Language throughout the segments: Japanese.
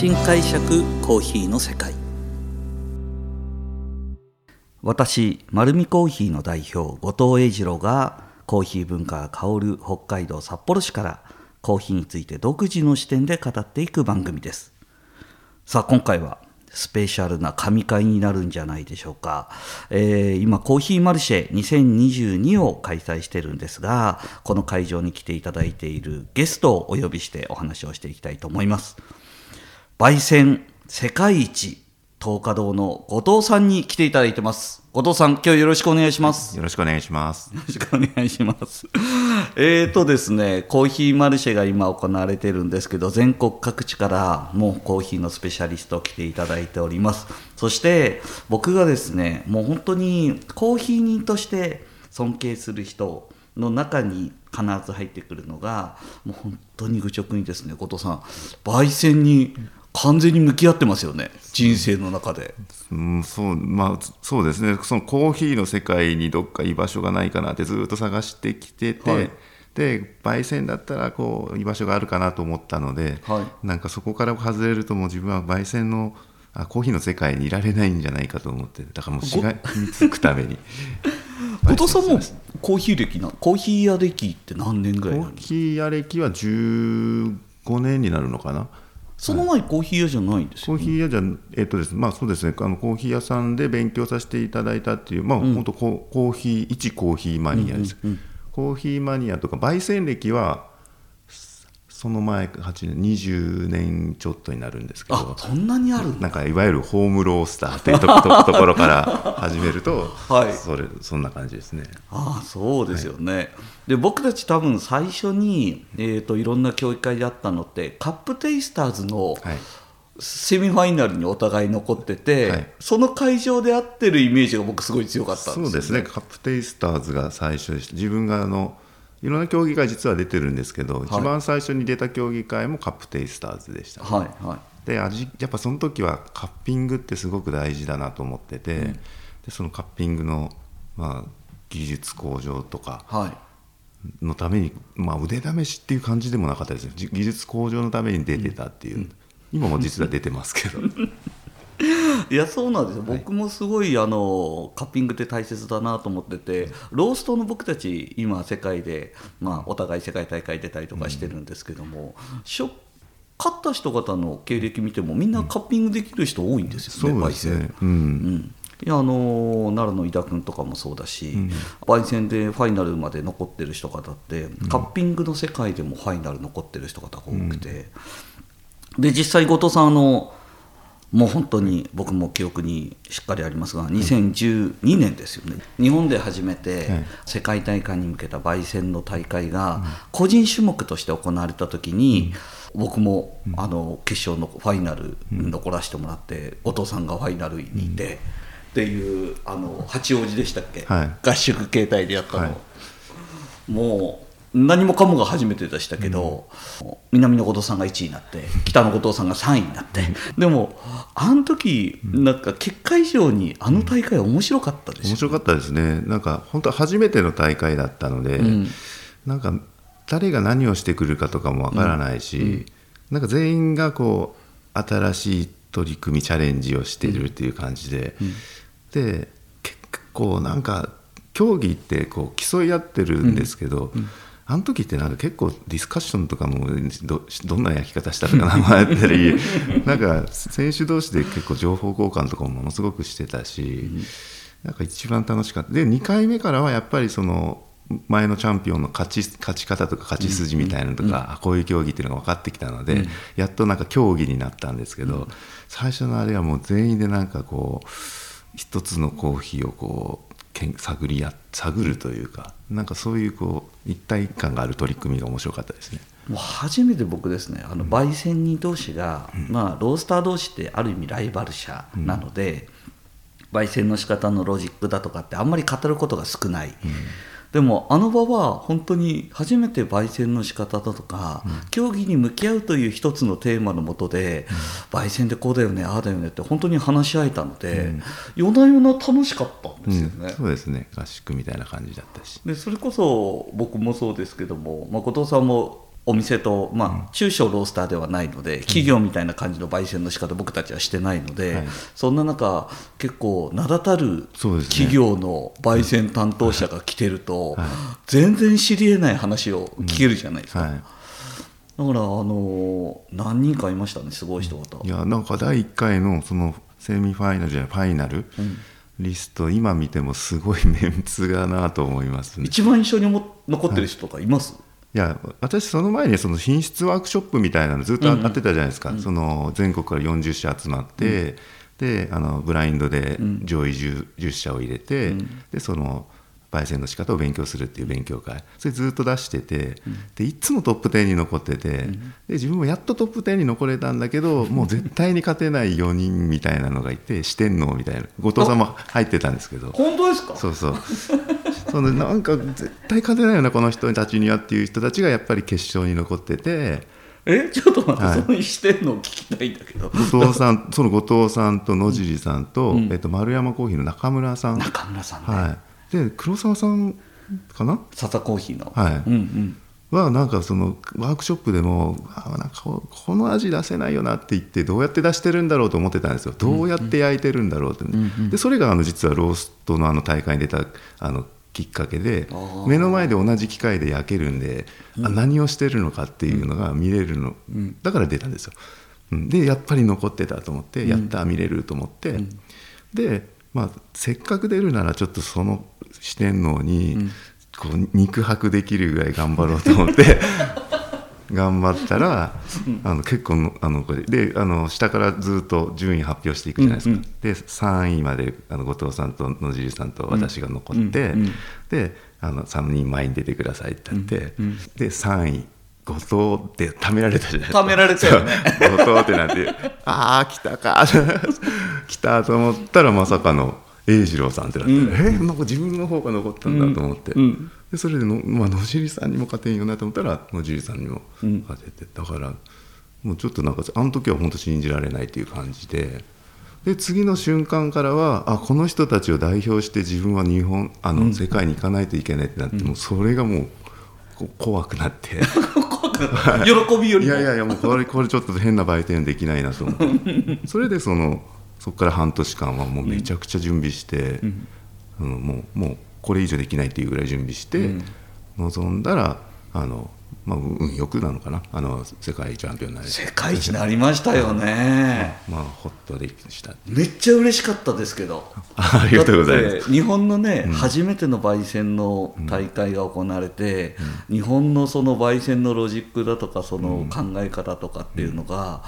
新解釈コーヒーの世界。私丸見コーヒーの代表後藤英二郎がコーヒー文化が香る北海道札幌市からコーヒーについて独自の視点で語っていく番組です。さあ今回はスペシャルな神会になるんじゃないでしょうか、えー、今コーヒーマルシェ2022を開催してるんですがこの会場に来ていただいているゲストをお呼びしてお話をしていきたいと思います。焙煎世界一東華堂の後藤さんに来ていただいてます。後藤さん、今日よろしくお願いします。よろしくお願いします。よろしくお願いします。えーとですね、コーヒーマルシェが今行われてるんですけど、全国各地からもうコーヒーのスペシャリスト来ていただいております。そして僕がですね、もう本当にコーヒー人として尊敬する人の中に必ず入ってくるのが、もう本当に愚直にですね、後藤さん、焙煎に、完全に向き合ってますよね人生の中で、うん、そうまあそうですね。そのコーヒーの世界にどっか居場所がないかなってずっと探してきてて、はい、で焙煎だったらこう居場所があるかなと思ったので、はい、なんかそこから外れるともう自分は焙煎のあコーヒーの世界にいられないんじゃないかと思ってだからもうしがみつくために。後藤さんもコーヒー歴なコーヒー屋歴って何年ぐらいコーヒー屋歴は15年になるのかな？その前、コーヒー屋じゃないんですよ、ね、コーヒー屋じゃ、えっとです。まあ、そうですね。あのコーヒー屋さんで勉強させていただいたっていう、まあ、うん、本当コーヒー一コーヒーマニアです、うんうんうん、コーヒーマニアとか焙煎歴はその前8年20年ちょっとになるんですけどそんなにあるなんかいわゆるホームロースターっていうとところから始めると、はい、それそんな感じですね。ああそうですよね、はい、で僕たち多分最初に、えーと、いろんな教育会であったのってカップテイスターズの、はい。セミファイナルにお互い残ってて、はい、その会場で会ってるイメージが僕すごい強かったんですよ、ね、そうですね。カップテイスターズが最初自分があのいろんな競技会実は出てるんですけど、はい、一番最初に出た競技会もカップテイスターズでした、ね、はいはい、で味やっぱその時はカッピングってすごく大事だなと思ってて、うん、でそのカッピングの、まあ、技術向上とかのために、まあ、腕試しっていう感じでもなかったです技術向上のために出てたっていう、うん、今も実は出てますけど いやそうなんですよ、はい、僕もすごいあのカッピングって大切だなと思っててローストの僕たち今世界で、まあ、お互い世界大会出たりとかしてるんですけども、うん、勝った人方の経歴見てもみんなカッピングできる人多いんですよね、焙煎。うん、うん。いやあの奈良の井田君とかもそうだし、うん、焙煎でファイナルまで残ってる人方って、うん、カッピングの世界でもファイナル残ってる人方が多くて、うん、で実際後藤さんあのもう本当に僕も記憶にしっかりありますが2012年ですよね。日本で初めて世界大会に向けた焙煎の大会が個人種目として行われた時に僕もあの決勝のファイナルに残らせてもらってお父さんがファイナルにいてっていうあの八王子でしたっけ？合宿形態でやったの。もう何もかもが初めてでしたけど、うん、南の後藤さんが1位になって 北の後藤さんが3位になって。でもあの時なんか結果以上にあの大会面白かったです、ね、面白かったですね。なんか本当初めての大会だったので、うん、なんか誰が何をしてくるかとかもわからないし、うん、なんか全員がこう新しい取り組みチャレンジをしているっていう感じで、で結構なんか競技ってこう競い合ってるんですけど、あの時ってなんか結構ディスカッションとかもどどんな焼き方したのかなやったり なんか選手同士で結構情報交換とかもものすごくしてたし、なんか一番楽しかった。で2回目からはやっぱりその前のチャンピオンの勝ち勝ち方とか勝ち筋みたいなのとか、こういう競技っていうのが分かってきたので、やっとなんか競技になったんですけど、最初のあれはもう全員でなんかこう一つのコーヒーをこう探りや探るというかなんかそういうこう一体感がある取り組みが面白かったですね。もう初めて僕ですねあの焙煎人同士が、うん、まあ、ロースター同士ってある意味ライバル社なので、うん、焙煎の仕方のロジックだとかってあんまり語ることが少ない。うんでもあの場は本当に初めて焙煎の仕方だとか、うん、競技に向き合うという一つのテーマのもとで、うん、焙煎でこうだよねああだよねって本当に話し合えたので、うん、夜な夜な楽しかったんですよね、そうですね。合宿みたいな感じだったし。でそれこそ僕もそうですけども、まあ、後藤さんもお店と、まあ、中小ロースターではないので、企業みたいな感じの焙煎の仕方僕たちはしてないので、はい。そんな中結構名だたる企業の焙煎担当者が来てると、はい。全然知りえない話を聞けるじゃないですか、はい。だからあの何人かいましたねすごい人方、いやなんか第1回のそのセミファイナルじゃないファイナル、リスト今見てもすごいメンツだなと思いますね。一番印象にも残ってる人とかいます、いや私その前にその品質ワークショップみたいなのずっとやってたじゃないですか、その全国から40社集まって、であのブラインドで上位 10, 10社を入れて、でその焙煎の仕方を勉強するっていう勉強会。それずっと出してて、でいつもトップ10に残ってて、で自分もやっとトップ10に残れたんだけどもう絶対に勝てない4人みたいなのがいて四天王みたいな後藤さんも入ってたんですけど。本当ですか？そうそう そのなんか絶対勝てないよなこの人たちにはっていう人たちがやっぱり決勝に残ってて。えちょっと待って、はい。そのしてんのを聞きたいんだけど。後藤さんその後藤さんと野尻さんと、えっと、丸山コーヒーの中村さん、中村さんね、はい、で黒沢さんかな？笹コーヒーの、はい。うんうん。はなんかそのワークショップでもあなんかここの味出せないよなって言ってどうやって出してるんだろうと思ってたんですよ。どうやって焼いてるんだろうって、でそれがあの実はローストのあの大会に出たあのきっかけで目の前で同じ機械で焼けるんで、あ何をしてるのかっていうのが見れるの、だから出たんですよ。うん。でやっぱり残ってたと思って、やった見れると思って、で、まあ、せっかく出るならちょっとその四天王にこう肉薄できるぐらい頑張ろうと思って 頑張ったら、あの結構のあのこれであの下からずっと順位発表していくじゃないですか、うんで3位まであの後藤さんと野尻さんと私が残って、うんうんであの3人前に出てくださいって言って、で3位後藤ってためられたじゃないですか。ためられたよね。後藤ってなってああ来たか 来たと思ったらまさかの栄次郎さんってなって、えなんか自分の方が残ったんだと思って、うん。うん。でそれでの、まあ、野尻さんにも勝てんよなと思ったら野尻さんにも勝てて、だからもうちょっとなんかあの時は本当信じられないっていう感じで。で次の瞬間からはあこの人たちを代表して自分は日本あの、世界に行かないといけないってなって、もうそれがもうこ怖くなって。怖くなった喜びよりも。いやいやいやもうこれこれちょっと変な売店できないなと思って。それでそのそこから半年間はもうめちゃくちゃ準備して、あのもうもうこれ以上できないっていうぐらい準備して、臨ん。だらあの、まあ、運よくなのかな？あの世界チャンピオンになれて。世界一になりましたよね。まあほっとでした。めっちゃ嬉しかったですけど。ありがとうございます。日本のね、初めての焙煎の大会が行われて、日本のその焙煎のロジックだとかその考え方とかっていうのが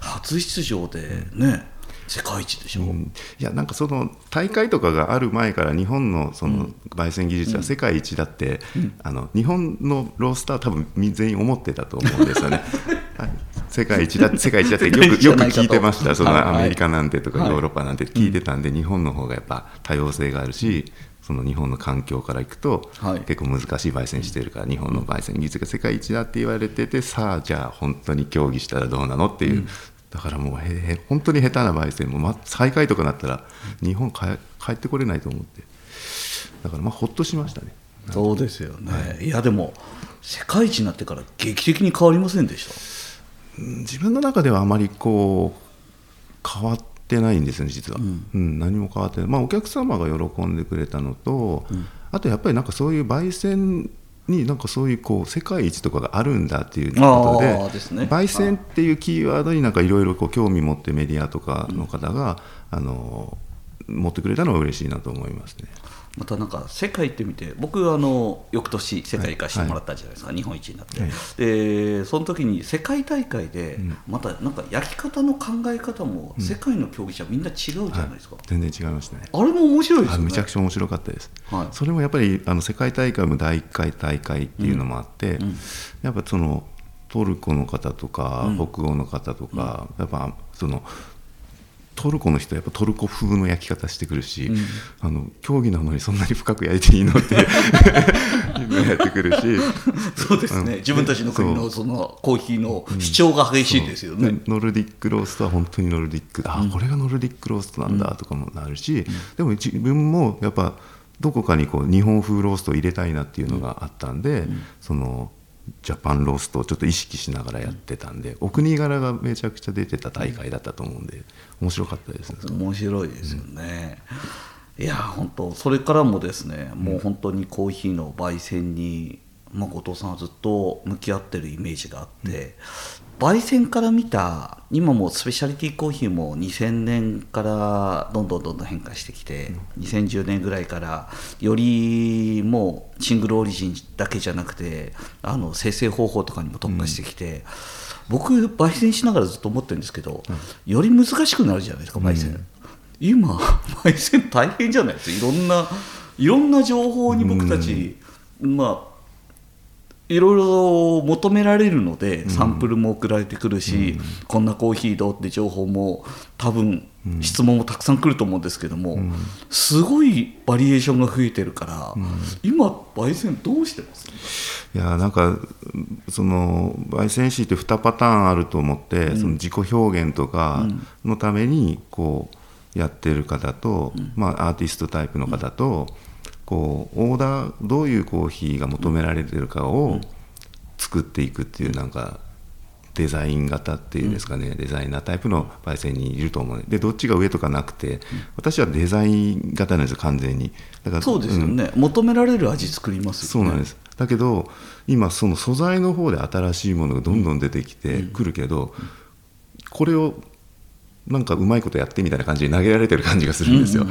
初出場でね、世界一でしょ、うん。いやなんかその大会とかがある前から日本のその焙煎技術は世界一だって、あの日本のロースターは多分み全員思ってたと思うんですよね。はい。世界一だ世界一だってよくよく聞いてました。そのアメリカなんてとかはい。ヨーロッパなんて聞いてたんで、日本の方がやっぱ多様性があるしその日本の環境からいくと、はい。結構難しい焙煎してるから日本の焙煎技術が世界一だって言われててさあじゃあ本当に競技したらどうなのっていう、だからもうへへ本当に下手な焙煎も、ま、最下位とかなったら日本帰帰ってこれないと思って。だからまあほっとしましたね。そうですよね、い、やでも世界一になってから劇的に変わりませんでした？うん自分の中ではあまりこう変わってないんですよね実は、うん。何も変わってない、まあ、お客様が喜んでくれたのと、あとやっぱりなんかそういう焙煎になんかそういうこう世界一とかがあるんだっていうことで焙煎っていうキーワードになんかいろいろこう興味持ってメディアとかの方が、あの持ってくれたのは嬉しいなと思いますね。またなんか世界って見て僕あの翌年世界行かしてもらったじゃないですか、日本一になって、はい。でその時に世界大会でまたなんか焼き方の考え方も世界の競技者みんな違うじゃないですか、全然違いましたね。あれも面白いですね。めちゃくちゃ面白かったです、はい。それもやっぱりあの世界大会も第1回大会っていうのもあって、やっぱそのトルコの方とか、北欧の方とか、やっぱそのトルコの人はやっぱトルコ風の焼き方してくるし、あの競技なのにそんなに深く焼いていいのって やってくるし。そうですね、自分たちの国のそのコーヒーの主張が激しいですよね、でノルディックローストは本当にノルディック、あこれがノルディックローストなんだとかもなるし、でも自分もやっぱどこかにこう日本風ローストを入れたいなっていうのがあったんで、そのジャパンローストをちょっと意識しながらやってたんで、お国柄がめちゃくちゃ出てた大会だったと思うんで面白かったです。面白いですよね、いや本当それからもですね、もう本当にコーヒーの焙煎に、まあ、後藤さんはずっと向き合ってるイメージがあって、焙煎から見た今もうスペシャリティコーヒーも2000年からどんどんどんどん変化してきて、2010年ぐらいからよりもうシングルオリジンだけじゃなくてあの生成方法とかにも特化してきて、僕焙煎しながらずっと思ってるんですけど、より難しくなるじゃないですか焙煎、今 焙煎大変じゃないですか。いろんないろんな情報に僕たち、まあいろいろ求められるのでサンプルも送られてくるし、こんなコーヒーどうって情報も多分質問もたくさん来ると思うんですけども、すごいバリエーションが増えてるから、今焙煎どうしてます？いやなんかその焙煎師って2パターンあると思って、その自己表現とかのためにこうやってる方と、まあ、アーティストタイプの方と、こうオーダーどういうコーヒーが求められてるかを作っていくっていうなんかデザイン型っていうんですかね、デザイナータイプの焙煎にいると思う。のででどっちが上とかなくて、私はデザイン型なんですよ完全に。だからそうですよね、求められる味作りますよね。そうなんです。だけど今その素材の方で新しいものがどんどん出てきてくるけど、これをなんかうまいことやってみたいな感じで投げられてる感じがするんですよ。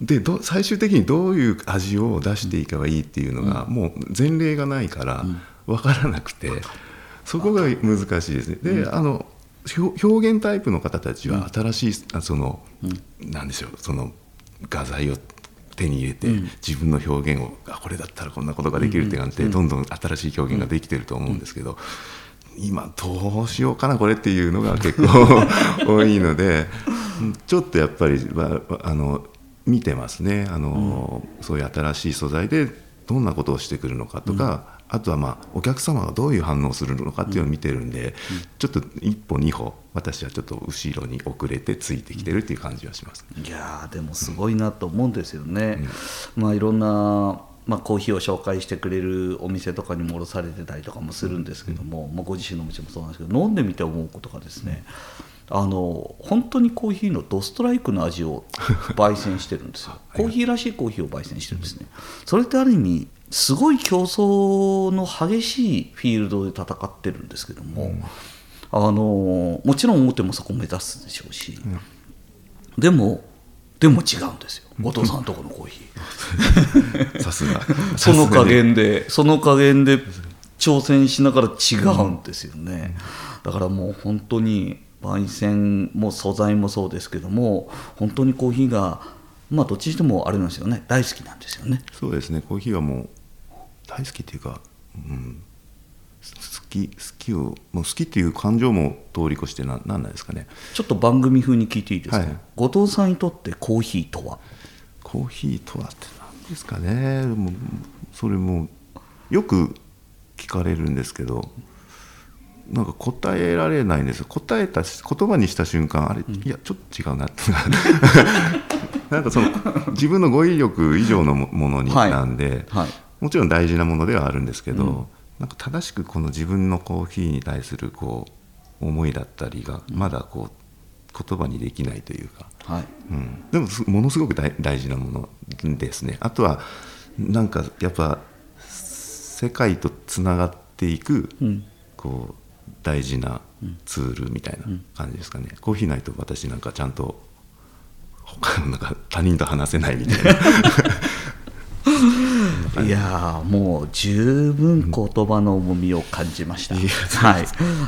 でど最終的にどういう味を出していけばいいっていうのが、もう前例がないから分からなくて、そこが難しいですね。で、あの表表現タイプの方たちは新しい、あその、なんでしょうその画材を手に入れて、自分の表現をあこれだったらこんなことができるって感じで、どんどん新しい表現ができてると思うんですけど、今どうしようかなこれっていうのが結構 多いのでちょっとやっぱりわあの見てますね。あの、そういう新しい素材でどんなことをしてくるのかとか、あとはまあお客様がどういう反応をするのかっていうのを見てるんで、ちょっと一歩二歩私はちょっと後ろに遅れてついてきてるっていう感じはします、いやーでもすごいなと思うんですよね、まあいろんな、まあ、コーヒーを紹介してくれるお店とかにも卸されてたりとかもするんですけども、まあ、ご自身のお店もそうなんですけど飲んでみて思うことがですね、あの本当にコーヒーのドストライクの味を 焙煎してるんですよ。コーヒーらしいコーヒーを焙煎してるんですね。それってある意味すごい競争の激しいフィールドで戦ってるんですけども、あのもちろん大手もそこを目指すでしょうし、でもでも違うんですよ。後藤さんのところのコーヒー。さすが。その加減でその加減で挑戦しながら違うんですよね、だからもう本当に焙煎も素材もそうですけども本当にコーヒーがまあどっちにしてもあれなんですよね。大好きなんですよね。そうですね。コーヒーはもう大好きっていうか、うん、好き好きをもう好きっていう感情も通り越してななんなんですかね。ちょっと番組風に聞いていいですか、はい。後藤さんにとってコーヒーとは？コーヒーとはって何ですかね。もうそれもよく聞かれるんですけどなんか答えられないんですよ。答えたし言葉にした瞬間あれ、いやちょっと違うなってな んかその自分の語彙力以上のもものにはい。なんで、はい。もちろん大事なものではあるんですけど、なんか正しくこの自分のコーヒーに対するこう思いだったりがまだこう言葉にできないというか、はい。うん、でもすものすごく大大事なものですね。あとはなんかやっぱ世界とつながっていく、うん。こう大事なツールみたいな感じですかね、コーヒーないと私なんかちゃんと他のなんか他人と話せないみたいな いやーもう十分言葉の重みを感じました、はい、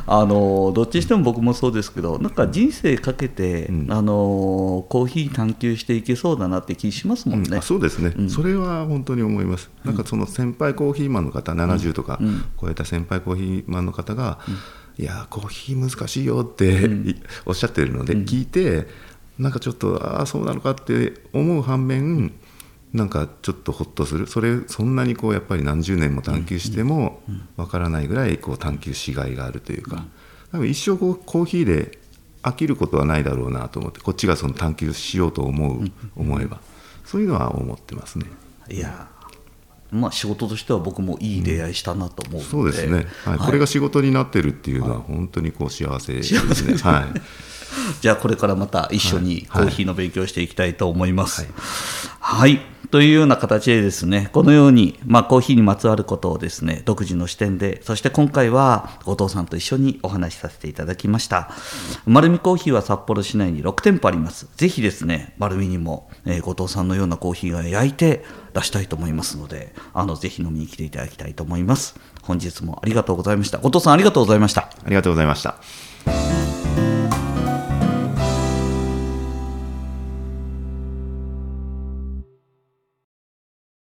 あのどっちにしても僕もそうですけどなんか人生かけて、うん。あのコーヒー探求していけそうだなって気しますもんね、うん。あそうですね、うん。それは本当に思います、なんかその先輩コーヒーマンの方、70とかうん。超えた先輩コーヒーマンの方が、いやー、コーヒー難しいよって、いおっしゃってるので、聞いて、なんかちょっと、ああ、そうなのかって思う反面、なんかちょっとほっとする、それ、そんなにこうやっぱり何十年も探求してもわからないぐらいこう探求しがいがあるというか、多分一生こうコーヒーで飽きることはないだろうなと思って、こっちがその探求しようと思う、思えば、そういうのは思ってますね。いやまあ、仕事としては僕もいい出会いしたなと思うので、そうですね、はい。これが仕事になってるっていうのは本当にこう幸せですね。はい じゃあこれからまた一緒にコーヒーの勉強していきたいと思います。はい、というような形でですねこのように、まあ、コーヒーにまつわることをですね独自の視点でそして今回は後藤さんと一緒にお話しさせていただきました。丸見コーヒーは札幌市内に6店舗あります。ぜひですね丸見にも、えー後藤さんのようなコーヒーが焼いて出したいと思いますのであのぜひ飲みに来ていただきたいと思います。本日もありがとうございました。後藤さんありがとうございました。ありがとうございました。